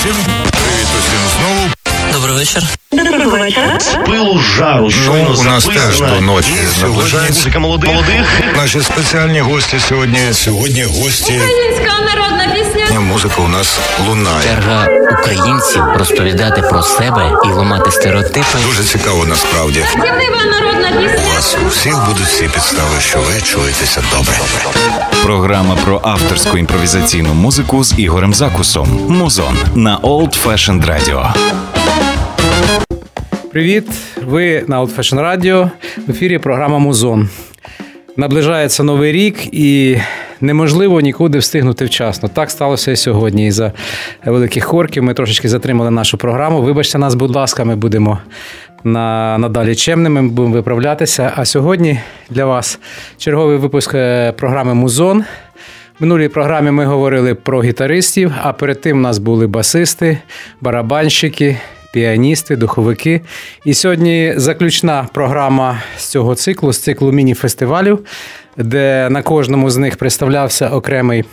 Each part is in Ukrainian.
усім. Привіт усім знову. Добрий вечір. Доброго вечора. пилу жару. шоу Ну, у нас теж до ночі наближається. музика молодих. молодих. Наші спеціальні гості сьогодні. Сьогодні гості. Українська. Музика у нас лунає. Черга українців розповідати про себе і ламати стереотипи. Дуже цікаво насправді. Народна У вас у всіх будуть всі підстави, що ви чуєтеся добре. Програма про авторську імпровізаційну музику з Ігорем Закусом. Музон на Old Fashioned Radio. Привіт! Ви на Old Fashion Radio. В ефірі програма Музон. Наближається новий рік і неможливо нікуди встигнути вчасно. Так сталося і сьогодні. І за великих хорків ми трошечки затримали нашу програму. Вибачте нас, будь ласка, ми будемо на, надалі чемними, ми будемо виправлятися. А сьогодні для вас черговий випуск е, програми Музон. В минулій програмі ми говорили про гітаристів, а перед тим у нас були басисти, барабанщики, піаністи, духовики. І сьогодні заключна програма з цього циклу, з циклу міні-фестивалів, де на кожному з них представлявся окремий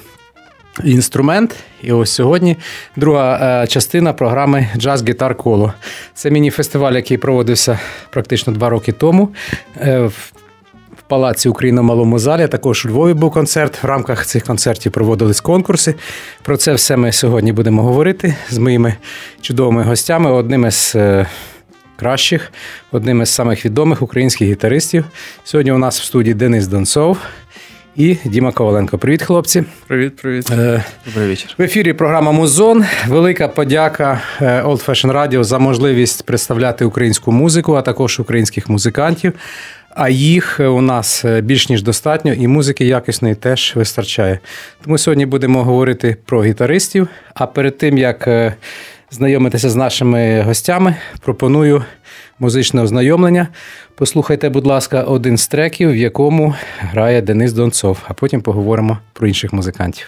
інструмент. І ось сьогодні друга е, частина програми Джаз Гітар Коло. Це міні-фестиваль, який проводився практично два роки тому. Палаці Україна в малому залі. Також у Львові був концерт. В рамках цих концертів проводились конкурси. Про це все ми сьогодні будемо говорити з моїми чудовими гостями, одним із е, кращих, одним із самих відомих українських гітаристів. Сьогодні у нас в студії Денис Донцов і Діма Коваленко. Привіт, хлопці. Привіт, привіт. Е, Добрий вечір. в ефірі програма Музон. Велика подяка е, Old Fashion Radio за можливість представляти українську музику, а також українських музикантів. А їх е, у нас е, більш ніж достатньо, і музики якісної теж вистачає. Тому сьогодні будемо говорити про гітаристів. А перед тим як е, знайомитися з нашими гостями, пропоную музичне ознайомлення. Послухайте, будь ласка, один з треків, в якому грає Денис Донцов, а потім поговоримо про інших музикантів.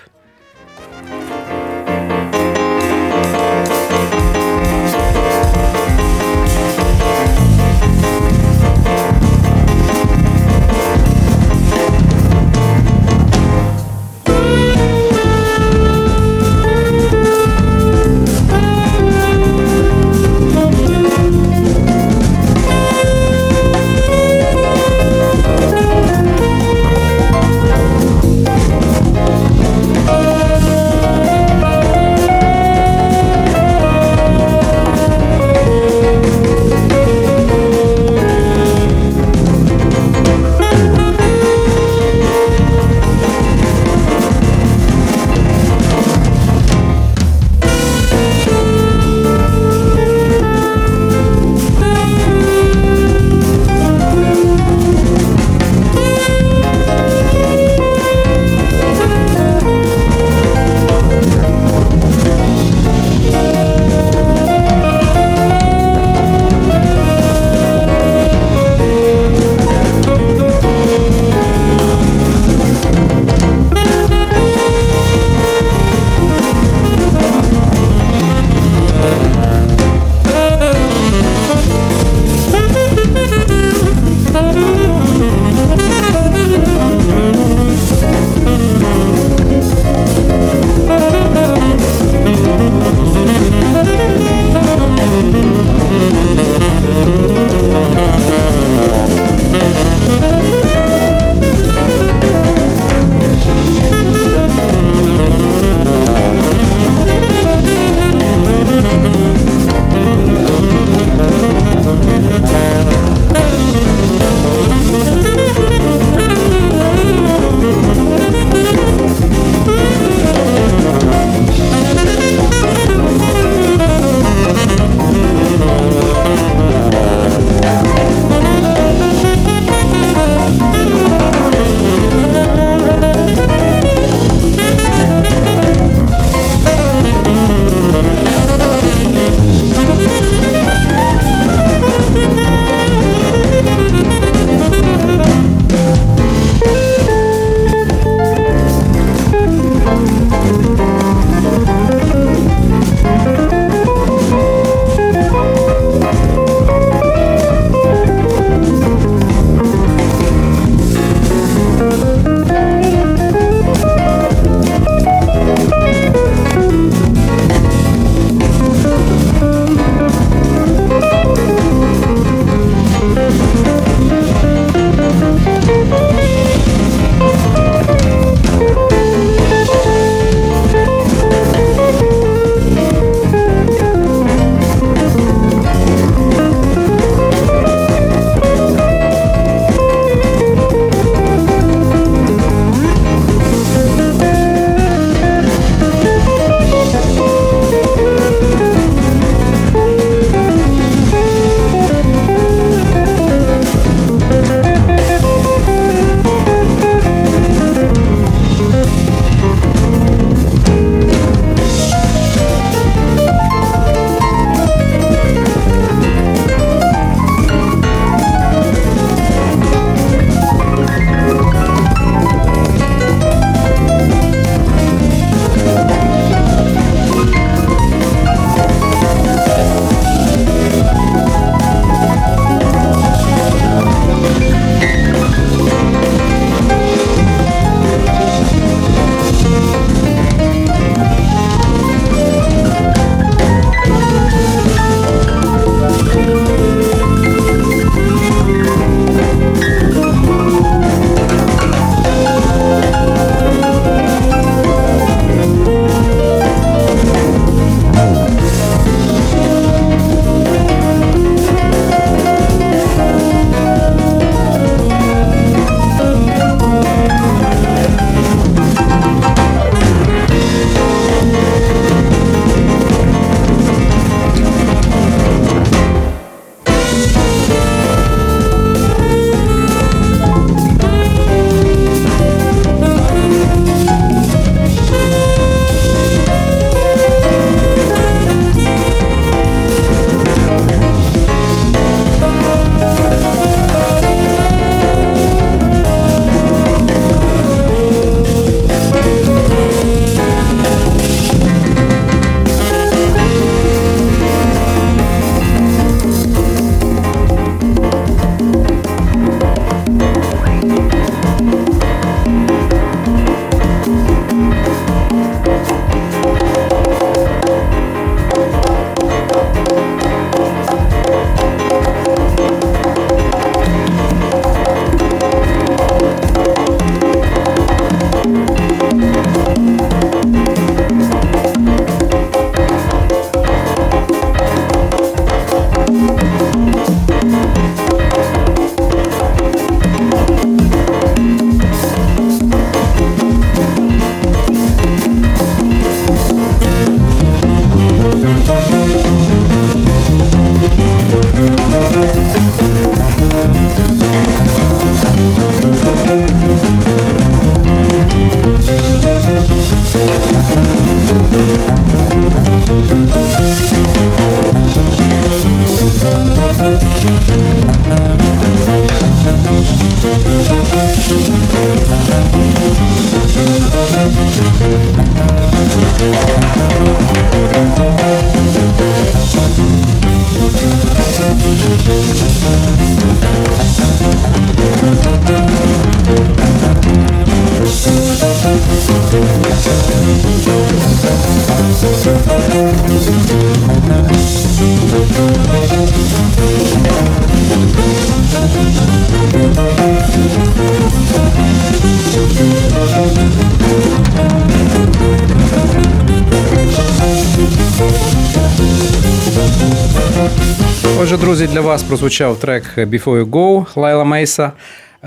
Прозвучав трек Before You Go Лайла Мейса.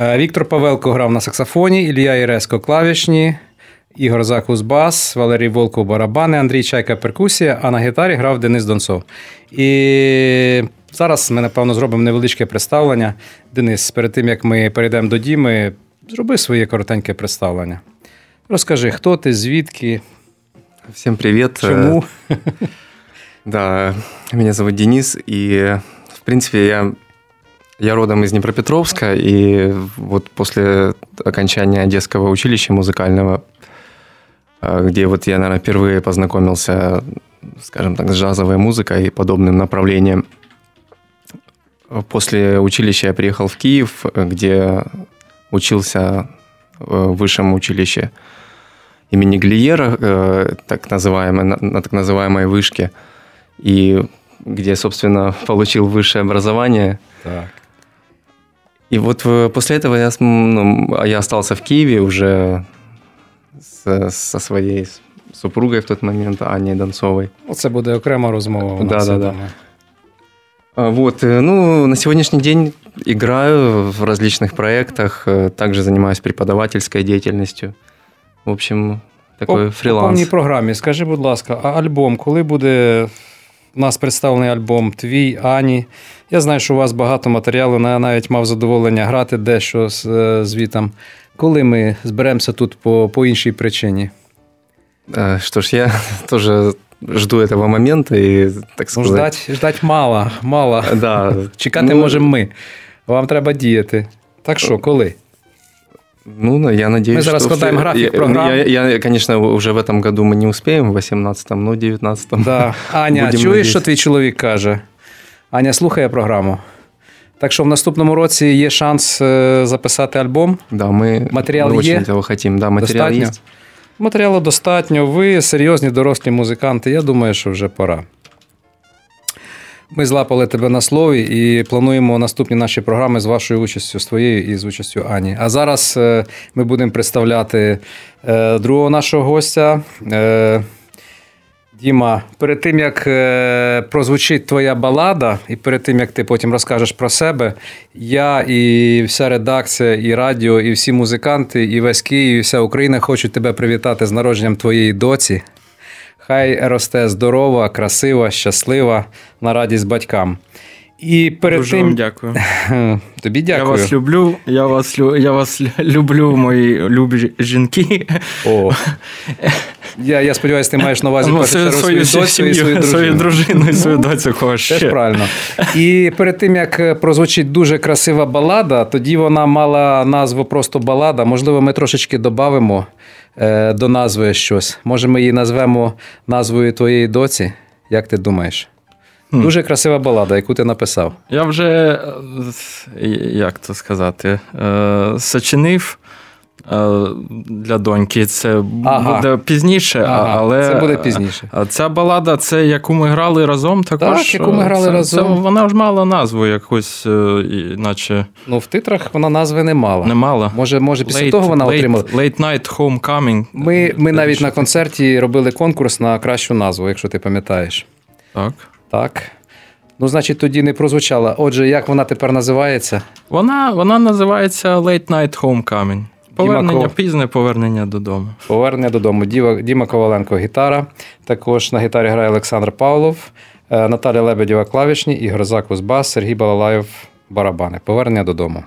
Е, Віктор Павелко грав на саксофоні, Ілля Іреско клавішні, Ігор Закус бас, Валерій Волков барабани, Андрій Чайка перкусія, а на гітарі грав Денис Донцов. І зараз ми, напевно, зробимо невеличке представлення. Денис, перед тим як ми перейдемо до Діми, зроби своє коротеньке представлення. Розкажи, хто ти, звідки, Всем привет. чому? Э, Да, меня зовут Денис, и, в принципе, я, я родом из Днепропетровска, и вот после окончания Одесского училища музыкального, э, где вот я, наверное, впервые познакомился, скажем так, с джазовой музыкой и подобным направлением, после училища я приехал в Киев, где учился в высшем училище имени Глиера, э, так называемой, на, на так называемой вышке, и где, собственно, получил высшее образование. Так. И вот э, после этого я, см- ну, а я остался в Киеве уже с- со своей с- супругой в тот момент, Аней Донцовой. Оце буде окрема розмова. у нас, Да-да-да. я думаю. А, Вот, э, ну, на сегодняшний день играю в различных проектах, э, также занимаюсь преподавательской деятельностью. В общем, такой По- По фриланс. повній програмі. Скажи, будь ласка, а альбом, коли буде у нас представлений альбом твій, Ані? Я знаю, що у вас багато матеріалу, я навіть мав задоволення грати дещо з е, звітом. Коли ми зберемося тут по, по іншій причині? Э, Что ж, я тоже жду этого момента и, так Ну, сказать... ждать, ждать мало, мало. Да. Чекати Ну, можемо ми. Вам треба діяти. Так що, коли? Ну, на- я надеюсь, Мы зараз что... складаем в- график я, программ. Я, я, конечно, уже в этом году мы не успеем, в 18-м, но в 19-м. Да. Аня, Будемо чуєш, що надіятися. твій чоловік каже? Аня слухає програму. Так що в наступному році є шанс е, записати альбом. Да, мы, Материал мы очень Е? этого хотим. Да, материал Достатньо? есть. Матеріалу достатньо. Ви серйозні дорослі музиканти. Я думаю, що вже пора. Ми злапали тебе на слові і плануємо наступні наші програми з вашою участю, з твоєю і з участю Ані. А зараз е, ми будемо представляти е, другого нашого гостя. Е, Діма, перед тим як прозвучить твоя балада, і перед тим як ти потім розкажеш про себе, я і вся редакція, і радіо, і всі музиканти, і весь Київ, і вся Україна хочуть тебе привітати з народженням твоєї доці. Хай росте здорова, красива, щаслива, на радість батькам. І перед Дуже тим вам дякую. тобі дякую. Я вас люблю. Я вас я вас люблю, мої любі жінки. О. Я, я сподіваюся, ти маєш на увазі Ну, свою, свою свою доцю свою сім'ю, свою дружину. дружину і свою доцю кого Теж правильно. І перед тим як е, прозвучить дуже красива балада, тоді вона мала назву просто балада. Можливо, ми трошечки додамо до назви щось. Може, ми її назвемо назвою твоєї доці. Як ти думаєш? Дуже красива балада, яку ти написав. Я вже, е, як це сказати, е, сочинив е, для доньки. Це Ага. буде пізніше, Ага, але це буде пізніше. А ця балада, це яку ми грали разом, також. Так, яку ми грали це, разом. Це, вона ж мала назву якусь, е, іначе Ну, в титрах вона назви не мала. не мала. Може, може, після Late- того вона late, отримала. Late Night Homecoming. Ми, ми навіть на концерті робили конкурс на кращу назву, якщо ти пам'ятаєш. Так. Так. Ну, значить, тоді не прозвучала. Отже, як вона тепер називається? Вона, вона називається Late Night Homecoming. Повернення, Діма... пізне повернення додому. Повернення додому. Діва, Діма Коваленко гітара. Також на гітарі грає Олександр Павлов, е, Наталя Лебедєва клавішні, Ігор Закус бас, Сергій Балалаєв барабани. Повернення додому.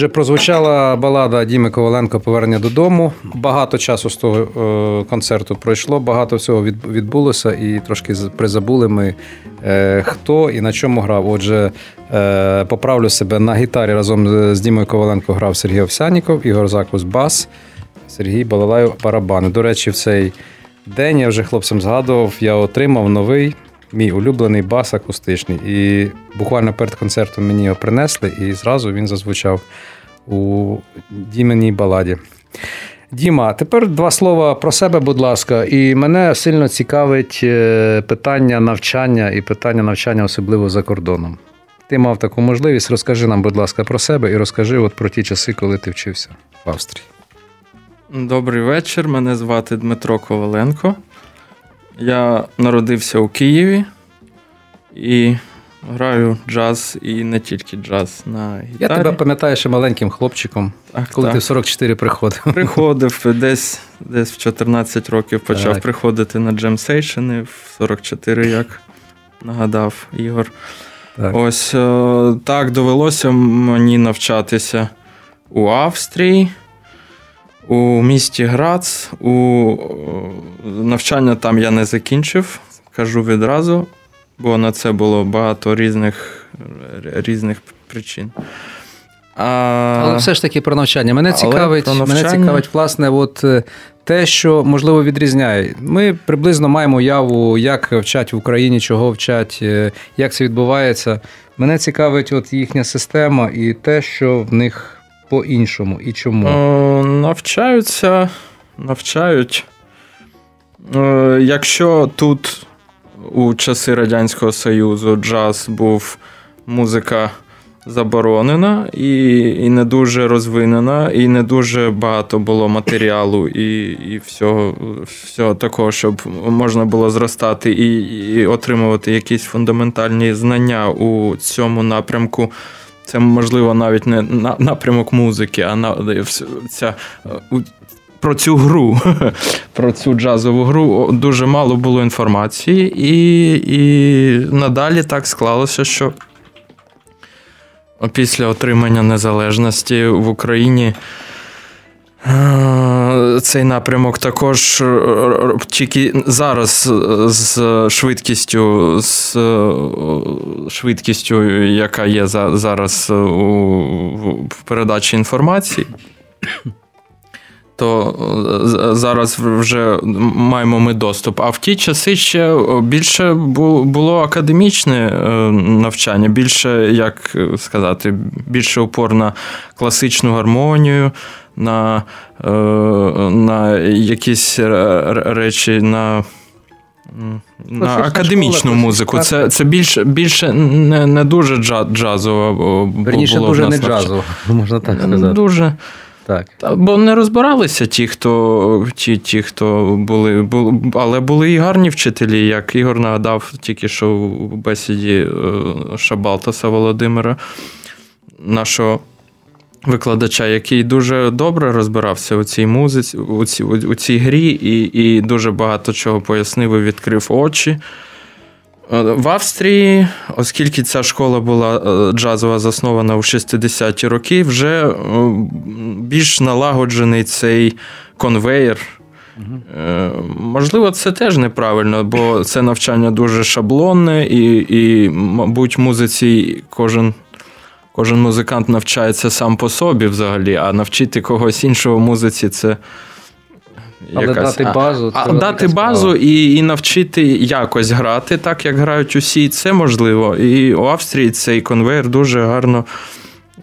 Отже, прозвучала балада Діми Коваленко Повернення додому. Багато часу з того е, концерту пройшло, багато всього відбулося, і трошки призабули ми, е, хто і на чому грав. Отже, е, поправлю себе на гітарі разом з- Дімою Коваленко грав Сергій Овсяніков, Ігор Закус бас, Сергій Балалаєв барабани. До речі, в цей день я вже хлопцям згадував, я отримав новий. Мій улюблений бас акустичний. І буквально перед концертом мені його принесли, і зразу він зазвучав у Діменій баладі. Діма, тепер два слова про себе, будь ласка. І мене сильно цікавить е, питання навчання і питання навчання, особливо за кордоном. Ти мав таку можливість. Розкажи нам, будь ласка, про себе і розкажи от про ті часи, коли ти вчився в Австрії. Добрий вечір. Мене звати Дмитро Коваленко. Я народився у Києві і граю джаз і не тільки джаз на гітарі. Я тебе пам'ятаю ще маленьким хлопчиком, Так, коли так. ти в 44 приходив. Приходив десь, десь в 14 років почав Так. приходити на джемсейшени, в 44, як нагадав Ігор. Так. Ось е, так довелося мені навчатися у Австрії, у місті Грац. У е, навчання там я не закінчив, кажу відразу, бо на це було багато різних, різних причин. А... Але все ж таки про навчання. Мене цікавить, про мене цікавить, власне, от е, те, що можливо відрізняє. Ми приблизно маємо уяву, як вчать в Україні, чого вчать, е, як це відбувається. Мене цікавить от їхня система і те, що в них по-іншому і чому. Е, Навчаються, навчають. Е, Якщо тут у часи Радянського Союзу джаз був музика заборонена і, і не дуже розвинена, і не дуже багато було матеріалу і, і всього, всього такого, щоб можна було зростати і, і отримувати якісь фундаментальні знання у цьому напрямку. Це можливо навіть не на- напрямок музики, а на ця про цю гру, про цю джазову гру дуже мало було інформації, і, і надалі так склалося, що після отримання незалежності в Україні. Е, Цей напрямок також е, тільки зараз е, з швидкістю, з швидкістю, яка є за- зараз у передачі інформації, то е, зараз вже маємо ми доступ. А в ті часи ще більше було академічне е, навчання, більше, як сказати, більше упор на класичну гармонію, на, е, на якісь речі, на. На Класична академічну школа, музику. Це, це більше, більше не, не дуже джа- джазово. Верніше, було в нас не навчання. джазово, можна так сказати. Дуже. Так. Та, бо не розбиралися ті, хто ті, ті, хто були, були, але були і гарні вчителі, як Ігор нагадав тільки що у бесіді е, Шабалтаса Володимира, нашого викладача, який дуже добре розбирався у цій музиці, у цій, у цій грі, і, і дуже багато чого пояснив і відкрив очі. Е, В Австрії, оскільки ця школа була е, джазова заснована у 60-ті роки, вже е, більш налагоджений цей конвейер. Можливо, це теж неправильно, бо це навчання дуже шаблонне, і, і мабуть, музиці кожен. Кожен музикант навчається сам по собі взагалі, а навчити когось іншого музиці це. Але дати а- базу, А, дати базу і, і навчити якось грати, так як грають усі, це можливо. І у Австрії цей конвейер дуже гарно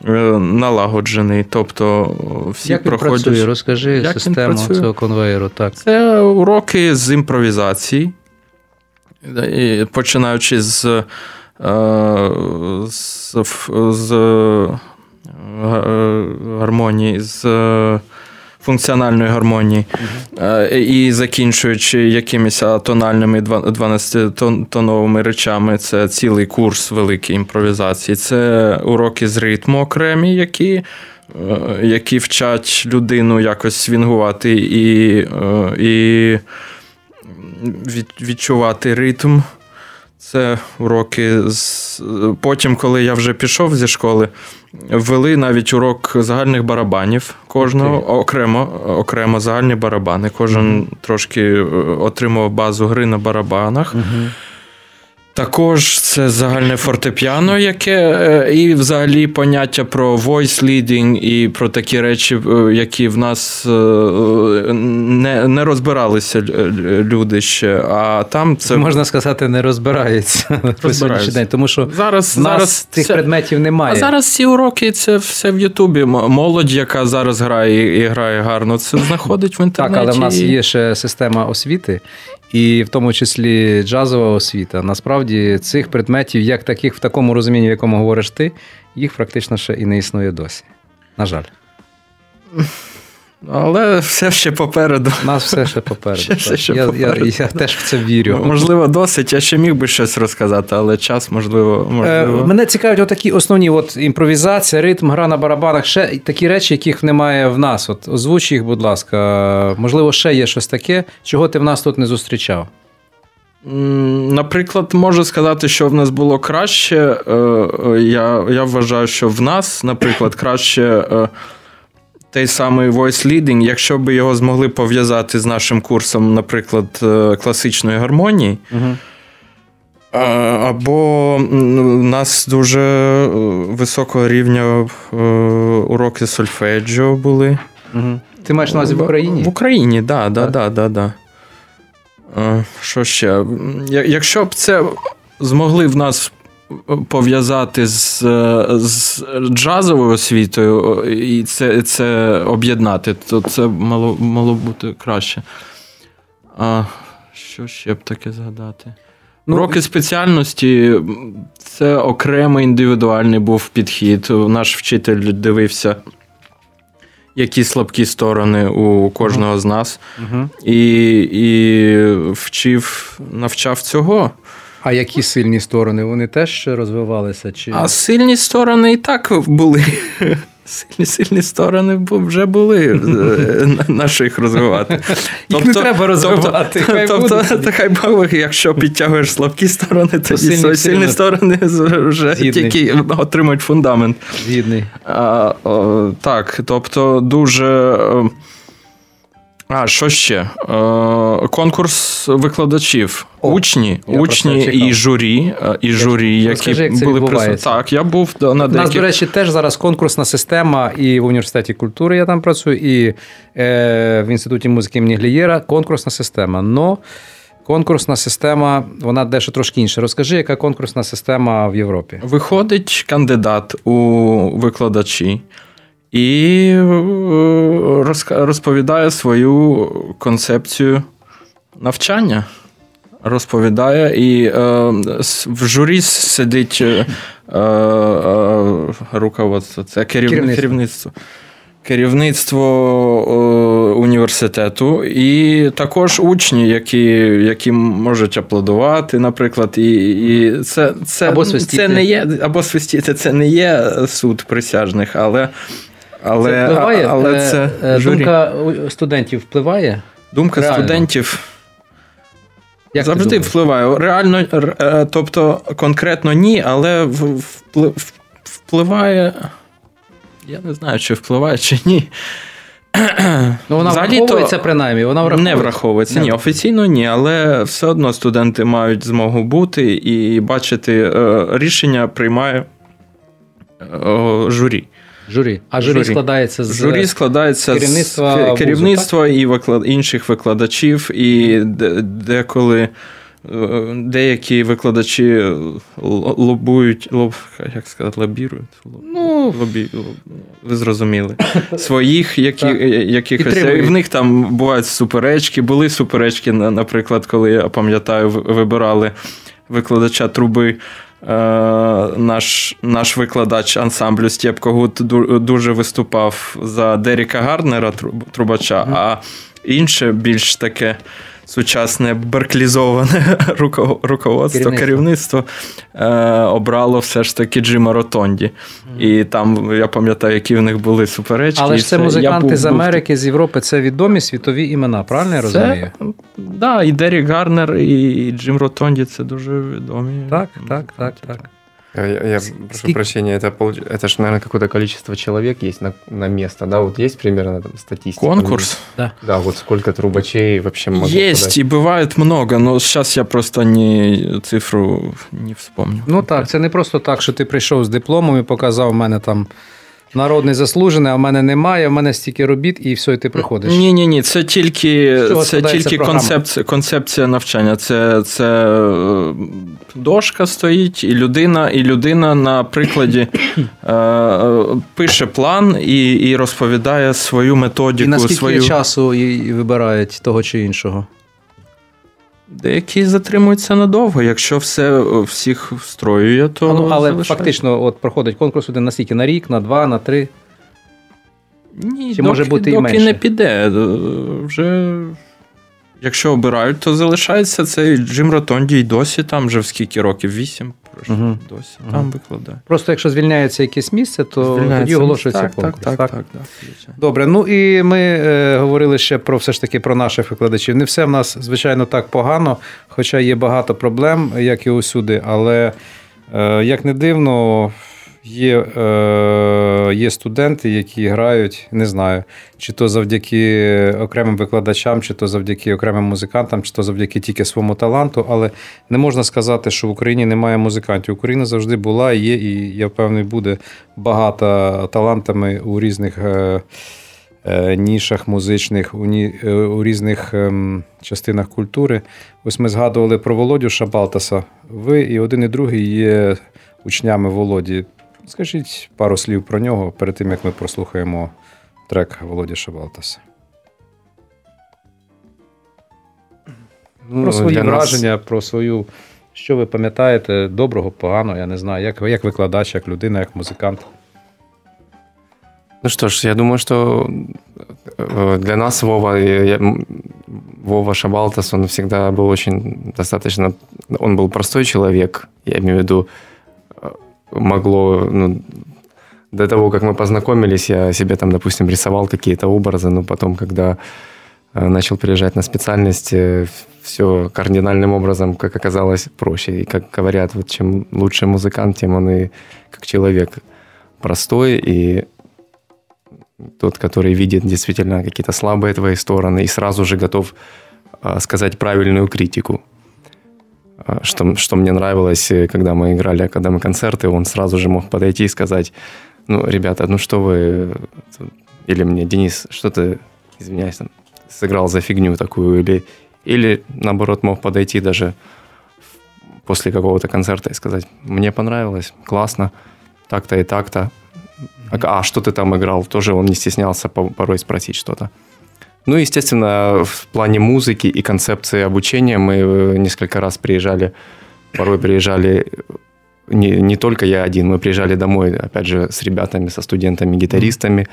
е, налагоджений. Тобто всі Як він проходять. працює? Розкажи Як він систему працює? цього конвейеру. Так. Це уроки з імпровізації, І починаючи з, е, з, з е, гармонії, з е, функціональної гармонії, Е, і закінчуючи якимись атональними 12-тоновими речами, це цілий курс великої імпровізації. Це уроки з ритму окремі, які е, які вчать людину якось свінгувати і, е, і відчувати ритм. Це уроки потім, коли я вже пішов зі школи, ввели навіть урок загальних барабанів кожного окремо, окремо загальні барабани. Кожен трошки е, отримав базу гри на барабанах. Також це загальне фортепіано, яке е, і взагалі поняття про voice leading і про такі речі, е, які в нас е, не, не розбиралися люди ще. А там це можна сказати, не розбирається по сьогоднішній день, тому що зараз, в нас зараз тих це- предметів немає. А зараз ці уроки це все в Ютубі. Молодь, яка зараз грає і грає гарно, це знаходить в Так, але в нас є ще система освіти, і в тому числі джазова освіта. Насправді цих предметів, як таких в такому розумінні, в якому говориш ти, їх практично ще і не існує досі. На жаль, Але все ще попереду. у нас все ще попереду. Ще все ще я, попереду. Я, я теж в це вірю. Можливо, досить. Я ще міг би щось розказати, але час, можливо, Е. Мене цікавлять отакі основні от імпровізація, ритм, гра на барабанах, ще такі речі, яких немає в нас. От озвуч їх, будь ласка. Можливо, ще є щось таке, чого ти в нас тут не зустрічав. Наприклад, можу сказати, що в нас було краще. Е, е, Я, я вважаю, що в нас, наприклад, краще е, той самий voice leading, якщо б його змогли пов'язати з нашим курсом, наприклад, е, класичної гармонії. Е, Або у нас дуже е, високого рівня уроки сольфеджіо були. Угу. Ти маєш на увазі в Україні? В Україні, да, да, Так. да, да, Що ще? Якщо б це змогли в нас пов'язати з, з джазовою освітою і це, це об'єднати, то це мало, мало бути краще. А що ще б таке згадати? Ну, Уроки спеціальності це окремий індивідуальний був підхід. Наш вчитель дивився, які слабкі сторони у кожного з нас, Угу. і, і вчив, навчав цього. А які сильні сторони? Вони теж розвивалися? Чи... А сильні сторони і так були. Сильні сильні сторони вже були. е, на- На що їх розвивати? Їх не треба розвивати, Тобто, хай тобто, хай Бог, якщо підтягуєш слабкі сторони, тоді сильні сторони вже тільки отримують фундамент. Згідний. Так, тобто дуже. А, що ще? Е, Конкурс викладачів. О, учні, учні і журі, е, і журі, які розкажи, як це були відбувається. Так, я був на У нас, до речі, теж зараз конкурсна система і в університеті культури я там працюю, і е, в інституті музики імені Глієра конкурсна система. Но конкурсна система, вона дещо трошки інша. Розкажи, яка конкурсна система в Європі? Виходить кандидат у викладачі і е, розповідає свою концепцію навчання. Розповідає, і е, в журі сидить е, е, е, руководство, це керівництво. Керівництво. керівництво. Керівництво е, університету, і також учні, які, які можуть аплодувати, наприклад, і, і це, це, Або свистіти. це не є або свистіти, це не є суд присяжних, але, але, це впливає? але Е, це е, журі. думка студентів впливає? Думка реально. студентів Як завжди впливає. Реально, е, тобто конкретно ні, але впливає. Я не знаю, чи впливає, чи ні. Ну, вона Взагалі-то принаймні, вона враховується. Не враховується. Ні, офіційно ні, але все одно студенти мають змогу бути і бачити рішення приймає журі. Журі. А журі, Журі. складається з Журі складається керівництва з вузу, керівництва і виклад... інших викладачів, і деколи е, деякі викладачі лобують, лоб, як сказати, лобірують. Лоб- Ну, лобі, лоб- ви зрозуміли. Своїх, які, якихось. Підтримують. В них там бувають суперечки. Були суперечки, наприклад, коли я пам'ятаю, вибирали викладача труби. Е, Наш, наш викладач ансамблю Стєпкогут ду- дуже виступав за Деріка Гарнера, труб- трубача, а інше більш таке сучасне берклізоване руководство, Керівництво. керівництво е, обрало все ж таки Джима Ротонді. І там я пам'ятаю, які в них були суперечки. Але ж це музиканти був- з був Америки, з Європи, це відомі світові імена, правильно я розумію? да, і Дерік Гарнер, і Джим Ротонді це дуже відомі. Так, так, так, музиканти. так. Я, я прошу скільки- прощения, это, получ- это ж, наверное, какое-то количество человек есть на, на место, да? Вот есть примерно там статистика? Конкурс. Да, вот сколько трубачей вообще могут Есть, подать? и бывает много, но сейчас я просто не цифру не вспомню. Ну так, це не просто так, що ти прийшов з дипломом і показав, в мене там народний заслужений, а в мене немає, в мене стільки робіт, і все, і ти приходиш. Ні, ні, ні, це тільки, це тільки концепція, концепція навчання. Це, це е, дошка стоїть, і людина, і людина на прикладі е, е, пише план і, і розповідає свою методику. І наскільки свою... часу і вибирають того чи іншого? Деякі затримуються надовго. Якщо все е, всіх встроює, то. А, ну, але залишає. фактично, от проходить конкурс один настільки на рік, на два, на три. Ні, Чи доки, може бути і доки менше? не піде. е, Вже, якщо обирають, то залишається цей Джим Ротонді і досі там вже в скільки років? Вісім пройшло. угу. Досі Угу. там викладає. Просто якщо звільняється якесь місце, то тоді оголошується так, конкурс. Так, так, так, так, звичайно. Добре, ну і ми е, говорили ще про все ж таки про наших викладачів. Не все в нас, звичайно, так погано, хоча є багато проблем, як і усюди. Але е, як не дивно, є, е, є студенти, які грають, не знаю, чи то завдяки окремим викладачам, чи то завдяки окремим музикантам, чи то завдяки тільки своєму таланту. Але не можна сказати, що в Україні немає музикантів. Україна завжди була, є, і я впевнений, буде багата талантами у різних. е, е, Нішах музичних у, ні, е, у різних ем, частинах культури. Ось ми згадували про Володю Шабалтаса. Ви і один, і другий є учнями Володі. Скажіть пару слів про нього перед тим, як ми прослухаємо трек Володі Шабалтаса. Ну, Про свої для нас- враження, про свою. Що ви пам'ятаєте, доброго, поганого, я не знаю, як, як викладач, як людина, як музикант. Ну что ж, я думаю, что э, для нас Вова, я- я- м, Вова Шабалтас, он всегда был очень достаточно... Он был простой человек, я имею в виду, э, могло... Ну, до того, как мы познакомились, я себе там, допустим, рисовал какие-то образы, но потом, когда э, начал приезжать на специальность, все кардинальным образом, как оказалось, проще. И как говорят, вот чем лучше музыкант, тем он и как человек простой и тот, который видит действительно какие-то слабые твои стороны и сразу же готов а, сказать правильную критику. Что, что мне нравилось, когда мы играли, когда мы концерты, он сразу же мог подойти и сказать, ну, ребята, ну что вы... Или мне, Денис, что ты, извиняюсь, там, сыграл за фигню такую, или, или наоборот мог подойти даже после какого-то концерта и сказать, мне понравилось, классно, так-то и так-то, а, а что ты там играл? Тоже он не стеснялся по- порой спросить что-то. Ну, естественно, в плане музыки и концепции обучения мы э, несколько раз приезжали, порой приезжали э, не, не только я один, мы приезжали домой, опять же, с ребятами, со студентами, гитаристами,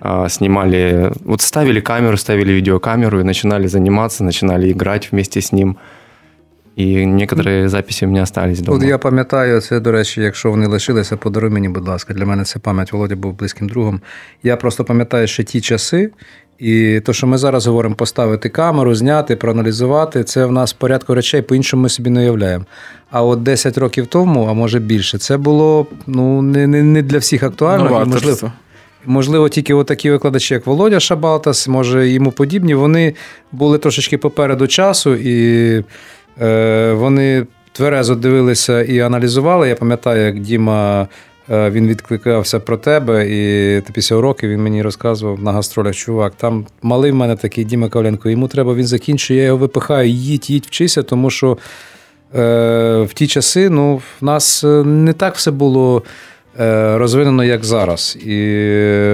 а, снимали, вот ставили камеру, ставили видеокамеру и начинали заниматься, начинали играть вместе с ним. И некоторые записи у меня остались дома. От я пам'ятаю, це, до речі, якщо вони лишилися, подаруй мені, будь ласка. Для мене це пам'ять. Володя був близьким другом. Я просто пам'ятаю ще ті часи. І то, що ми зараз говоримо, поставити камеру, зняти, проаналізувати, це в нас порядку речей, по-іншому ми собі не уявляємо. А от 10 років тому, а може більше, це було ну, не, не, не для всіх актуально. і, можливо, Можливо, тільки от такі викладачі, як Володя Шабалтас, може йому подібні, вони були трошечки попереду часу, і е, вони тверезо дивилися і аналізували. Я пам'ятаю, як Діма він відкликався про тебе, і після уроків він мені розказував на гастролях, чувак, там малий в мене такий Діма Кавленко, йому треба, він закінчує, я його випихаю, їдь, їдь, вчися, тому що е, в ті часи ну, в нас е, не так все було е, розвинено, як зараз. І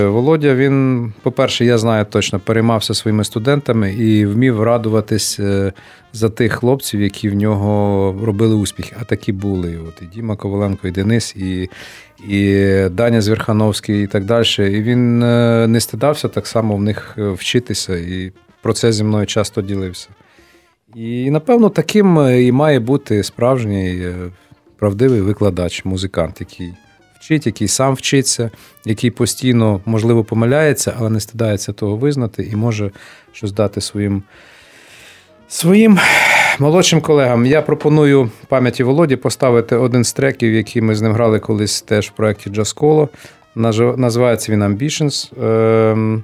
Володя, він, по-перше, я знаю точно, переймався своїми студентами і вмів радуватись е, за тих хлопців, які в нього робили успіхи. А такі були. От і Діма Коваленко, і Денис, і, і Даня Зверхановський, і так далі. І він е, не стидався так само в них е, вчитися, і про це зі мною часто ділився. І, напевно, таким е, і має бути справжній правдивий викладач, музикант, який вчить, який сам вчиться, який постійно, можливо, помиляється, але не стидається того визнати і може щось дати своїм, Своїм молодшим колегам я пропоную пам'яті Володі поставити один з треків, який ми з ним грали колись теж в проєкті Джасколо. Називається він Ambitions. Ем,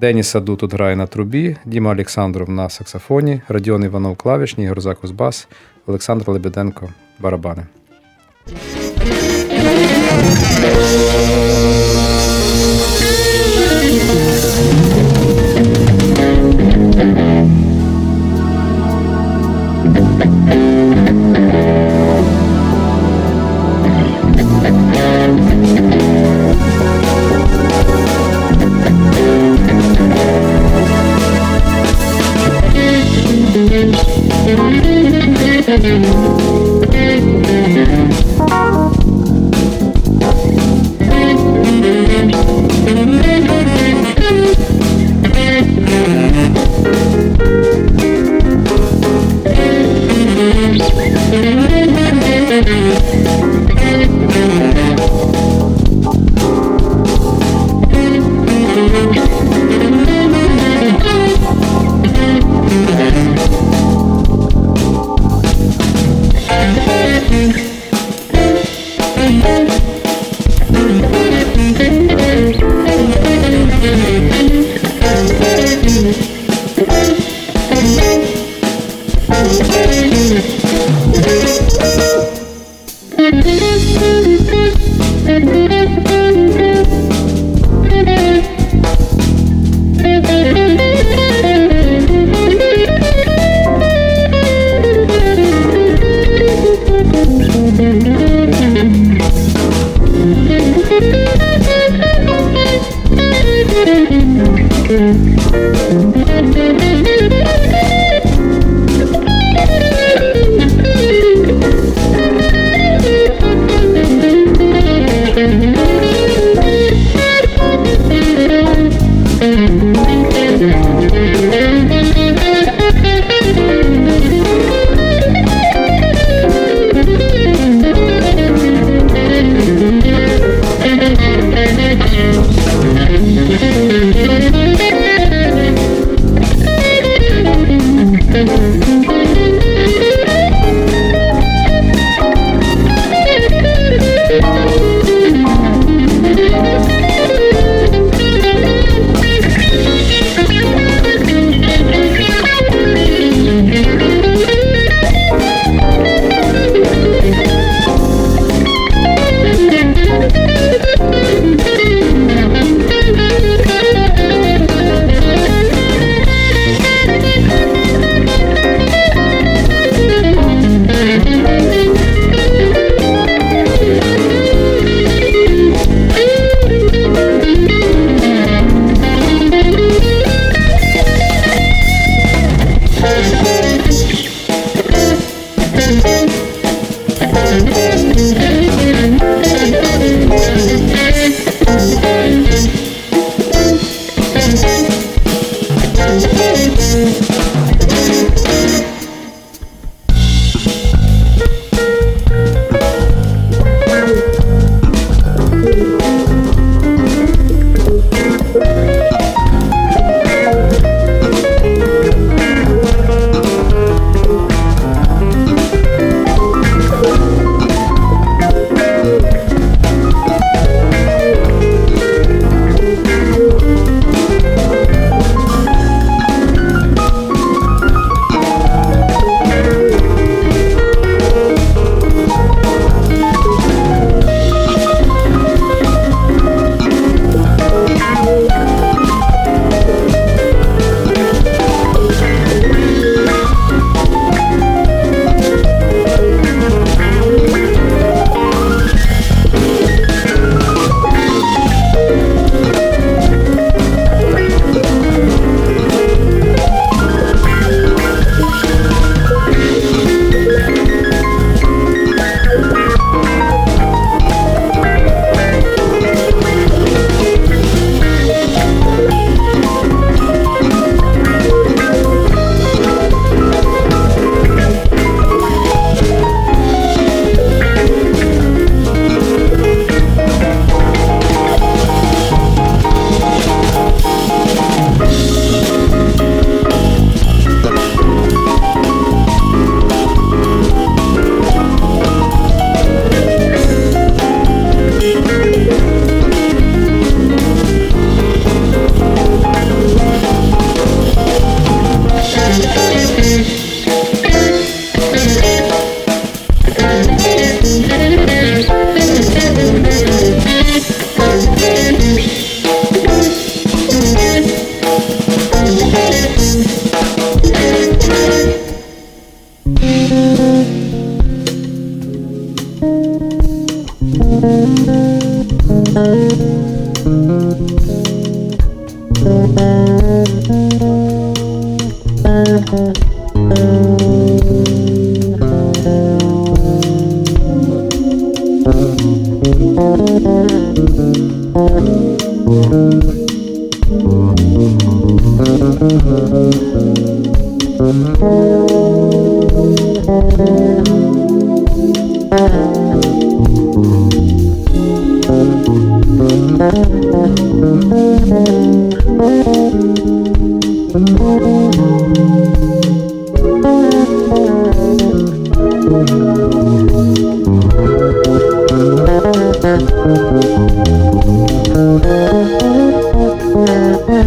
Деніс Аду тут грає на трубі, Діма Олександров на саксофоні, Радіон Іванов клавішні, Ігор Закус бас, Олександр Лебеденко барабани. Thank you.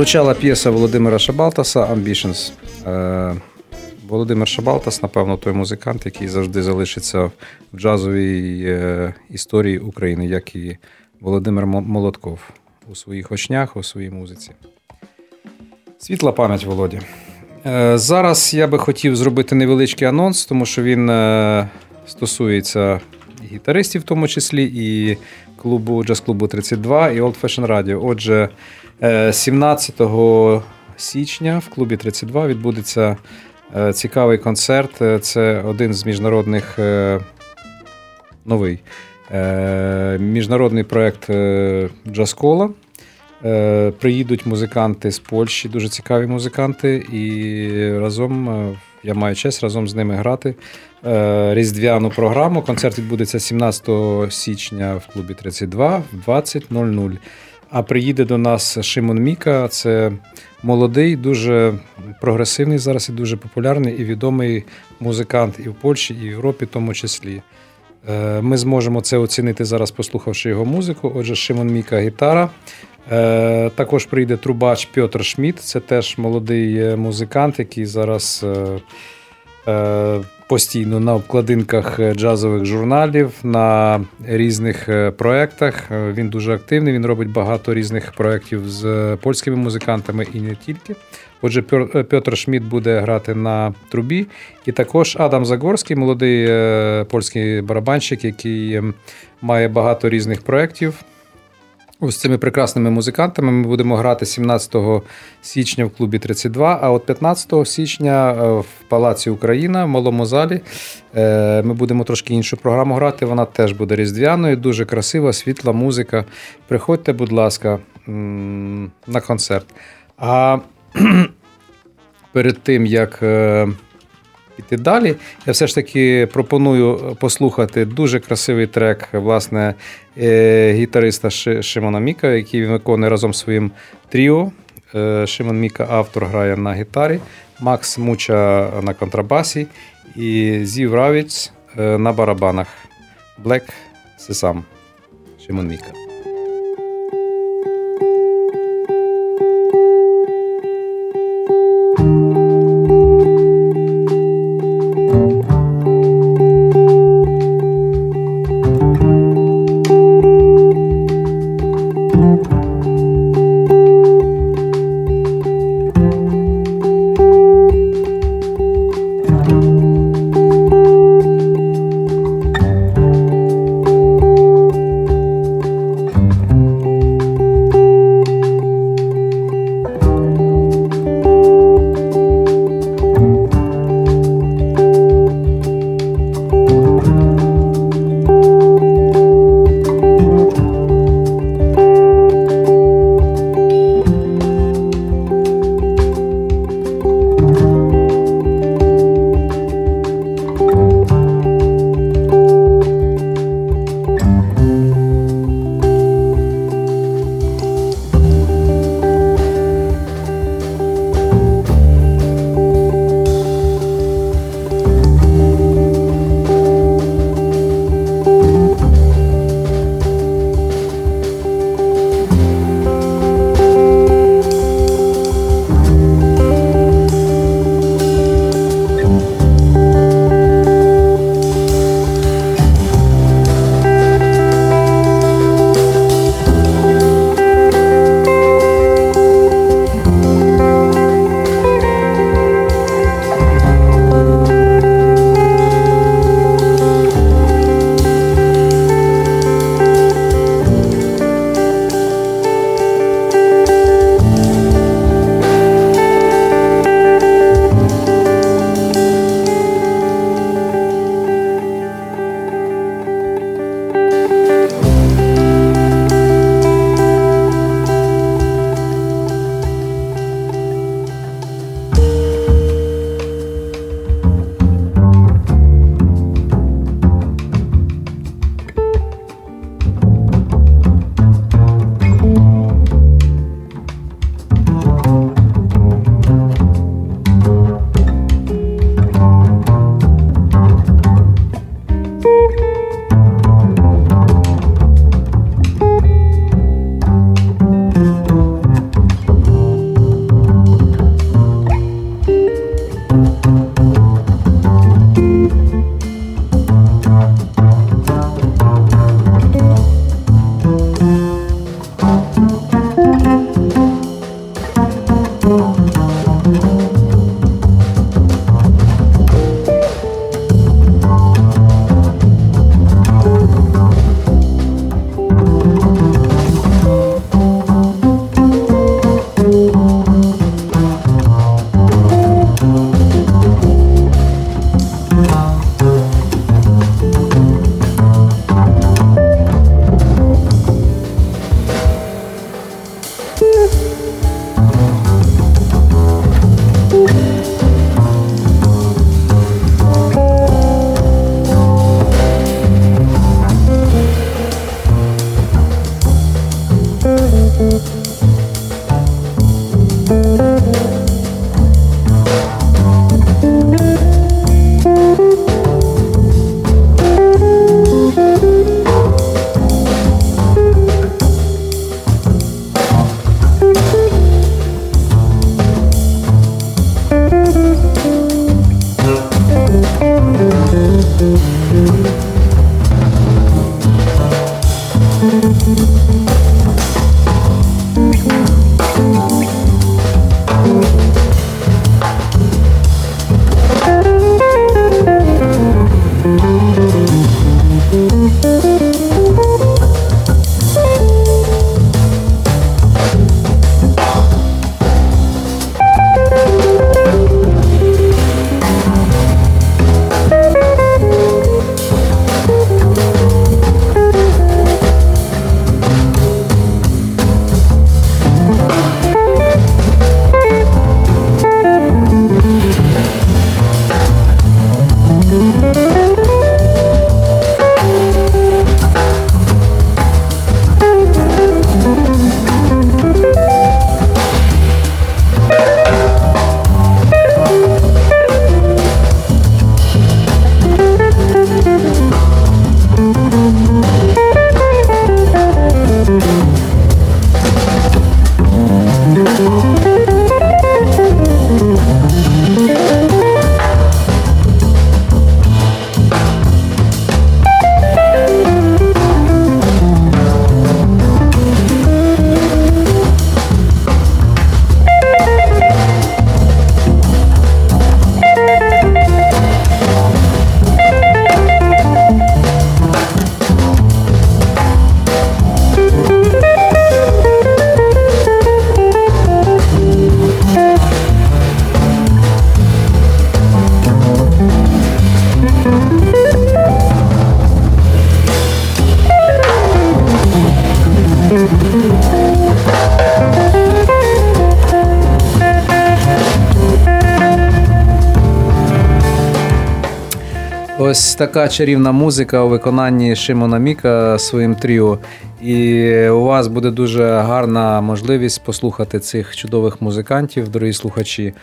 Прозвучала п'єса Володимира Шабалтаса Ambitions. Е, Володимир Шабалтас, напевно, той музикант, який завжди залишиться в джазовій е, історії України, як і Володимир Мо- Молотков у своїх очнях, у своїй музиці. Світла пам'ять Володі. Е, Зараз я би хотів зробити невеличкий анонс, тому що він стосується гітаристів, в тому числі, і клубу джаз-клубу 32, і Old Fashion Radio. Отже, е, 17 січня в клубі 32 відбудеться е, цікавий концерт. Е, Це один з міжнародних е, новий е, міжнародний проект е, Джаз-кола. Е, Приїдуть музиканти з Польщі, дуже цікаві музиканти, і разом е, я маю честь разом з ними грати е, різдвяну програму. Концерт відбудеться 17 січня в клубі 32 в 20.00. А приїде до нас Шимон Міка. Це молодий, дуже прогресивний зараз і дуже популярний і відомий музикант і в Польщі, і в Європі, в тому числі. Е, Ми зможемо це оцінити зараз, послухавши його музику. Отже, Шимон Міка гітара. Е, Також прийде трубач Пьотр Шмідт. Це теж молодий е, музикант, який зараз е, е, постійно на обкладинках е, джазових журналів, на різних е, проєктах. Е, Він дуже активний. Він робить багато різних проєктів з польськими музикантами і не тільки. Отже, Пьотр Шмідт буде грати на трубі. І також Адам Загорський, молодий польський барабанщик, який ем, має багато різних проєктів. Ось цими прекрасними музикантами ми будемо грати 17 січня в клубі 32, а от 15 січня е, в Палаці Україна в малому залі е, ми будемо трошки іншу програму грати. Вона теж буде різдвяною, дуже красива, світла музика. Приходьте, будь ласка, на концерт. А перед тим, як піти далі, я все ж таки пропоную послухати дуже красивий трек, власне, е, гітариста Шимона Міка, який він виконує разом з своїм тріо. Е, Шимон Міка автор грає на гітарі, Макс Муча на контрабасі і Зів Равіць е, на барабанах. Black Sesam. Шимон Міка. Ось така чарівна музика у виконанні Шимона Міка своїм тріо. І у вас буде дуже гарна можливість послухати цих чудових музикантів, дорогі слухачі.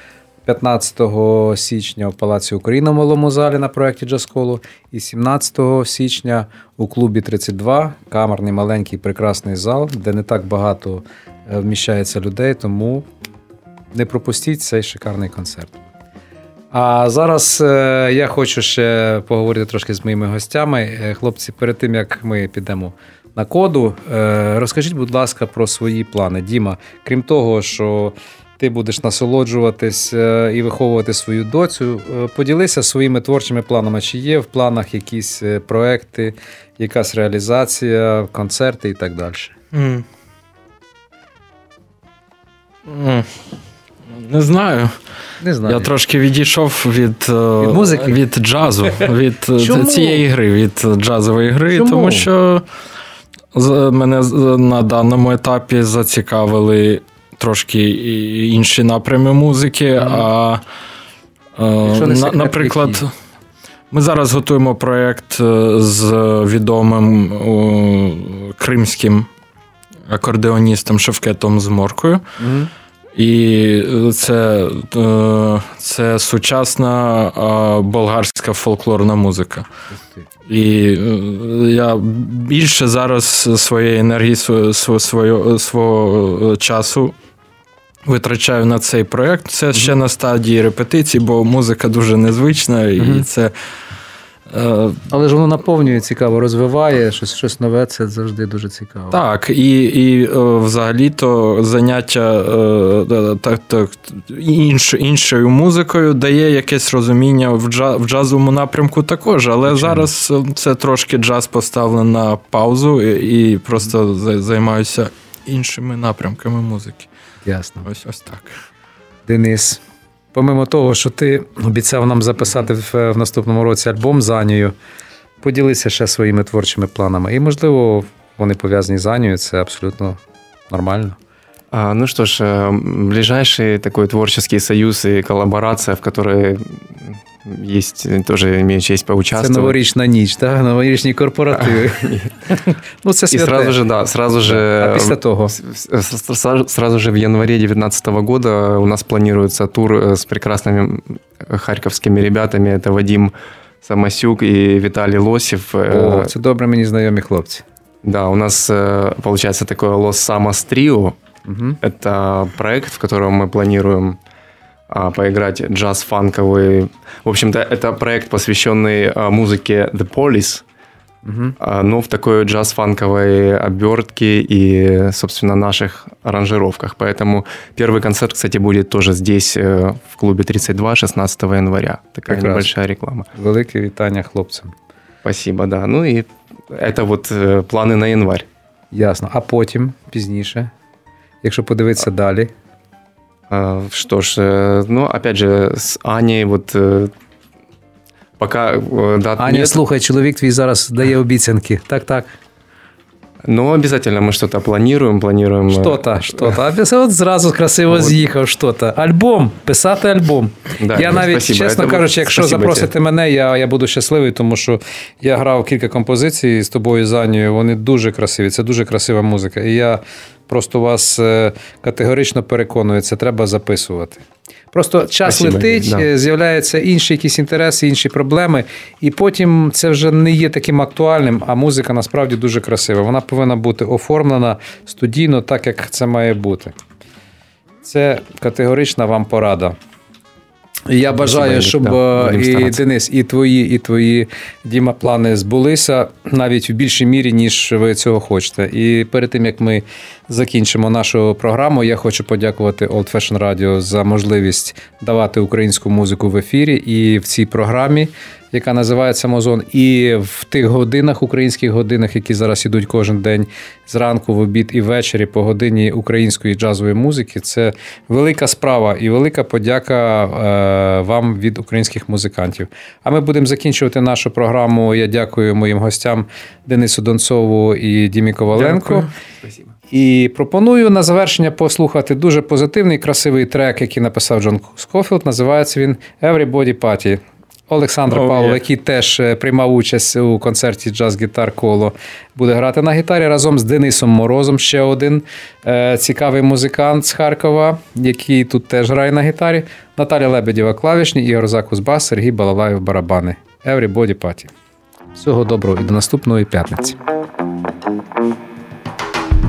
15 січня в Палаці Україна в малому залі на проєкті Джасколу і 17 січня у клубі 32 камерний маленький прекрасний зал, де не так багато е, вміщається людей, тому не пропустіть цей шикарний концерт. А зараз е, я хочу ще поговорити трошки з моїми гостями. Е, Хлопці, перед тим як ми підемо на коду, е, розкажіть, будь ласка, про свої плани. Діма, крім того, що ти будеш насолоджуватись і виховувати свою доцю, поділися своїми творчими планами. Чи є в планах якісь проекти, якась реалізація, концерти і так далі? М. М. Не знаю. Не знаю. Я трошки відійшов від, е, Від музики? від джазу, від е, Чому? цієї гри, від джазової гри, Чому? тому що мене на даному етапі зацікавили трошки інші напрями музики. А, е, Якщо не секрет, наприклад, які? ми зараз готуємо проєкт з відомим е, кримським акордеоністом Шевкетом Зморкою. Мгм. І це, е, це сучасна е, болгарська фольклорна музика. І е, я більше зараз своєї енергії, сво- сво- свого, свого е, часу витрачаю на цей проєкт. Це ще на стадії репетицій, бо музика дуже незвична, і Мгм. це. Е, Але ж воно наповнює цікаво, розвиває щось, щось нове, це завжди дуже цікаво. Так, і, і е, взагалі-то заняття е, так, так, інш, іншою музикою дає якесь розуміння в, джа, в джазовому напрямку також. Але Звичайно. зараз це трошки джаз поставлено на паузу і, і просто займаюся іншими напрямками музики. Ясно. Ось ось так. Денис, помимо того, що ти обіцяв нам записати в, наступному році альбом з Анією, поділися ще своїми творчими планами. І, можливо, вони пов'язані з Анією, це абсолютно нормально. А, ну что ж, э, ближайший такой творческий союз и коллаборация, в которой есть, тоже имею честь Це поучаствовать. новорічна ніч, так? Новорічні корпоративи. ну, це И святе. сразу же, да, сразу же... А після того? с- с- Сразу, сразу же в январе 2019 года у нас планируется тур э, с прекрасными э, харьковскими ребятами. Это Вадим Самосюк и Виталий Лосев. Э, О, це добре мені знайомі хлопці. Да, у нас э, получается такое Лос Самос Трио. Угу. Это проект, в котором мы планируем а, поиграть джаз-фанковый. В общем-то, это проект, посвященный а, музыке The Police, Угу. а, но в такой джаз-фанковой обертке и, собственно, наших аранжировках. Поэтому первый концерт, кстати, будет тоже здесь, э, в клубе 32, 16 января. Такая Прекрасно. небольшая реклама. Велике вітання хлопцям. Спасибо, да. Ну и это вот э, планы на январь. Ясно. А потім, пізніше, якщо подивитися далі. А, Что ж, э, ну, опять же, с Аней вот э, пока э, дат Аня, нет, слухай, чоловік твій зараз дає обіцянки. Так, так. но обязательно мы что-то планируем, планируем. э, Що-то, що-то. А після от зразу красиво От. з'їхав, що-то. Альбом, писати альбом. Да, я навіть, спасибо. чесно Это кажучи, якщо спасибо запросите тебе. мене, я, я буду щасливий, тому що я грав кілька композицій з тобою з Анією. Вони дуже красиві. Це дуже красива музика. І я просто вас е, категорично переконую, це треба записувати. Просто час Спасибо, летить, да. з'являються інші якісь інтереси, інші проблеми, і потім це вже не є таким актуальним, а музика насправді дуже красива. Вона повинна бути оформлена студійно, так як це має бути. Це категорична вам порада. Я бажаю, щоб да, е, і. Денис, і твої, і твої Діма плани збулися навіть в більшій мірі, ніж ви цього хочете. І перед тим як ми закінчимо нашу програму, я хочу подякувати Old Fashion Radio за можливість давати українську музику в ефірі і в цій програмі, яка називається Мозон, і в тих годинах, українських годинах, які зараз ідуть кожен день зранку, в обід і ввечері по годині української джазової музики. Це велика справа і велика подяка е, вам від українських музикантів. А ми будемо закінчувати нашу програму. Я дякую моїм гостям Денису Донцову і Дімі Коваленко. Дякую. І пропоную на завершення послухати дуже позитивний, красивий трек, який написав Джон Скофілд. Називається він Everybody Party. Олександр Oh, Павлов, yeah. який теж е, приймав участь у концерті Джаз Гітар Коло, буде грати на гітарі разом з Денисом Морозом, ще один е, цікавий музикант з Харкова, який тут теж грає на гітарі. Наталя Лебедєва клавішні, Ігор Закус бас, Сергій Балалаєв барабани. Everybody Party. Всього доброго і до наступної п'ятниці.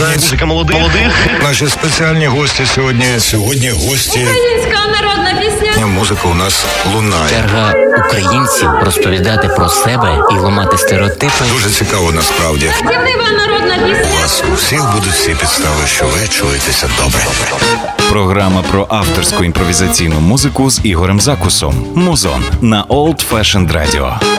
Музика молодих. молодих. Наші спеціальні гості сьогодні. Сьогодні гості. Українська народна пісня. Музика у нас лунає. Черга українців розповідати про себе і ламати стереотипи. Дуже цікаво насправді. Дівнива народна У вас у всіх будуть всі підстави, що ви чуєтеся добре. Програма про авторську імпровізаційну музику з Ігорем Закусом. Музон на Old Fashioned Radio.